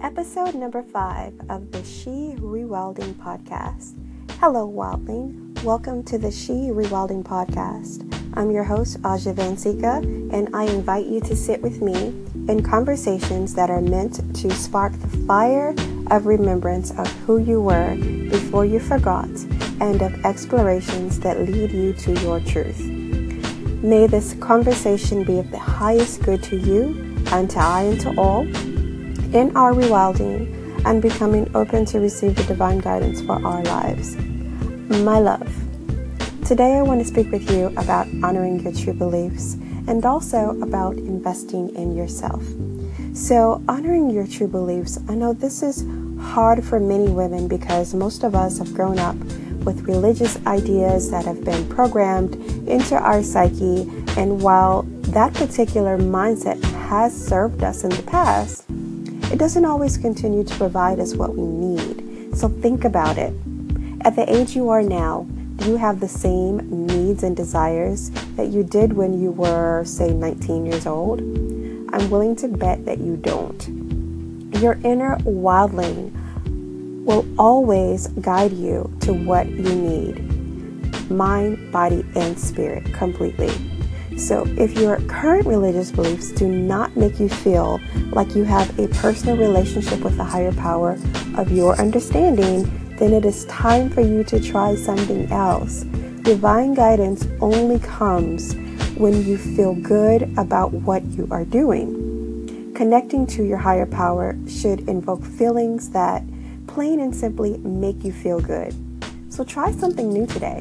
episode number five of the She Rewilding podcast. Hello, Wildling. Welcome to the She Rewilding podcast. I'm your host, Aja Vansika, and I invite you to sit with me in conversations that are meant to spark the fire of remembrance of who you were before you forgot and of explorations that lead you to your truth. May this conversation be of the highest good to you and to I and to all in our rewilding and becoming open to receive the divine guidance for our lives. My love, today I want to speak with you about honoring your true beliefs and also about investing in yourself. So, honoring your true beliefs, I know this is hard for many women because most of us have grown up with religious ideas that have been programmed into our psyche, and while that particular mindset has served us in the past, it doesn't always continue to provide us what we need. So think about it. At the age you are now, do you have the same needs and desires that you did when you were, say, 19 years old? I'm willing to bet that you don't. Your inner wildling will always guide you to what you need mind, body, and spirit completely. So, if your current religious beliefs do not make you feel like you have a personal relationship with the higher power of your understanding, then it is time for you to try something else. Divine guidance only comes when you feel good about what you are doing. Connecting to your higher power should invoke feelings that plain and simply make you feel good. So try something new today.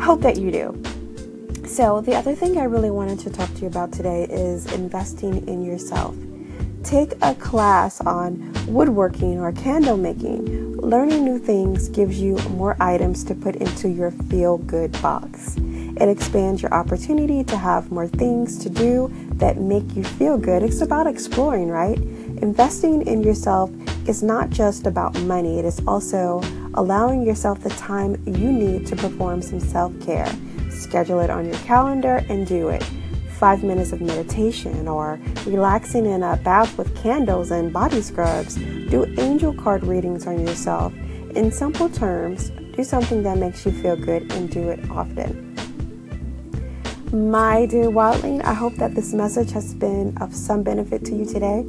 Hope that you do. So, the other thing I really wanted to talk to you about today is investing in yourself. Take a class on woodworking or candle making. Learning new things gives you more items to put into your feel good box. It expands your opportunity to have more things to do that make you feel good. It's about exploring, right? Investing in yourself is not just about money, it is also allowing yourself the time you need to perform some self care schedule it on your calendar and do it. Five minutes of meditation or relaxing in a bath with candles and body scrubs. Do angel card readings on yourself. In simple terms, do something that makes you feel good and do it often. My dear Wildling, I hope that this message has been of some benefit to you today.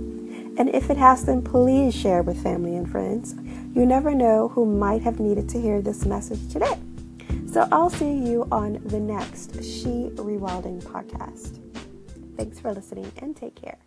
And if it has, then please share with family and friends. You never know who might have needed to hear this message today. So I'll see you on the next She Rewilding podcast. Thanks for listening and take care.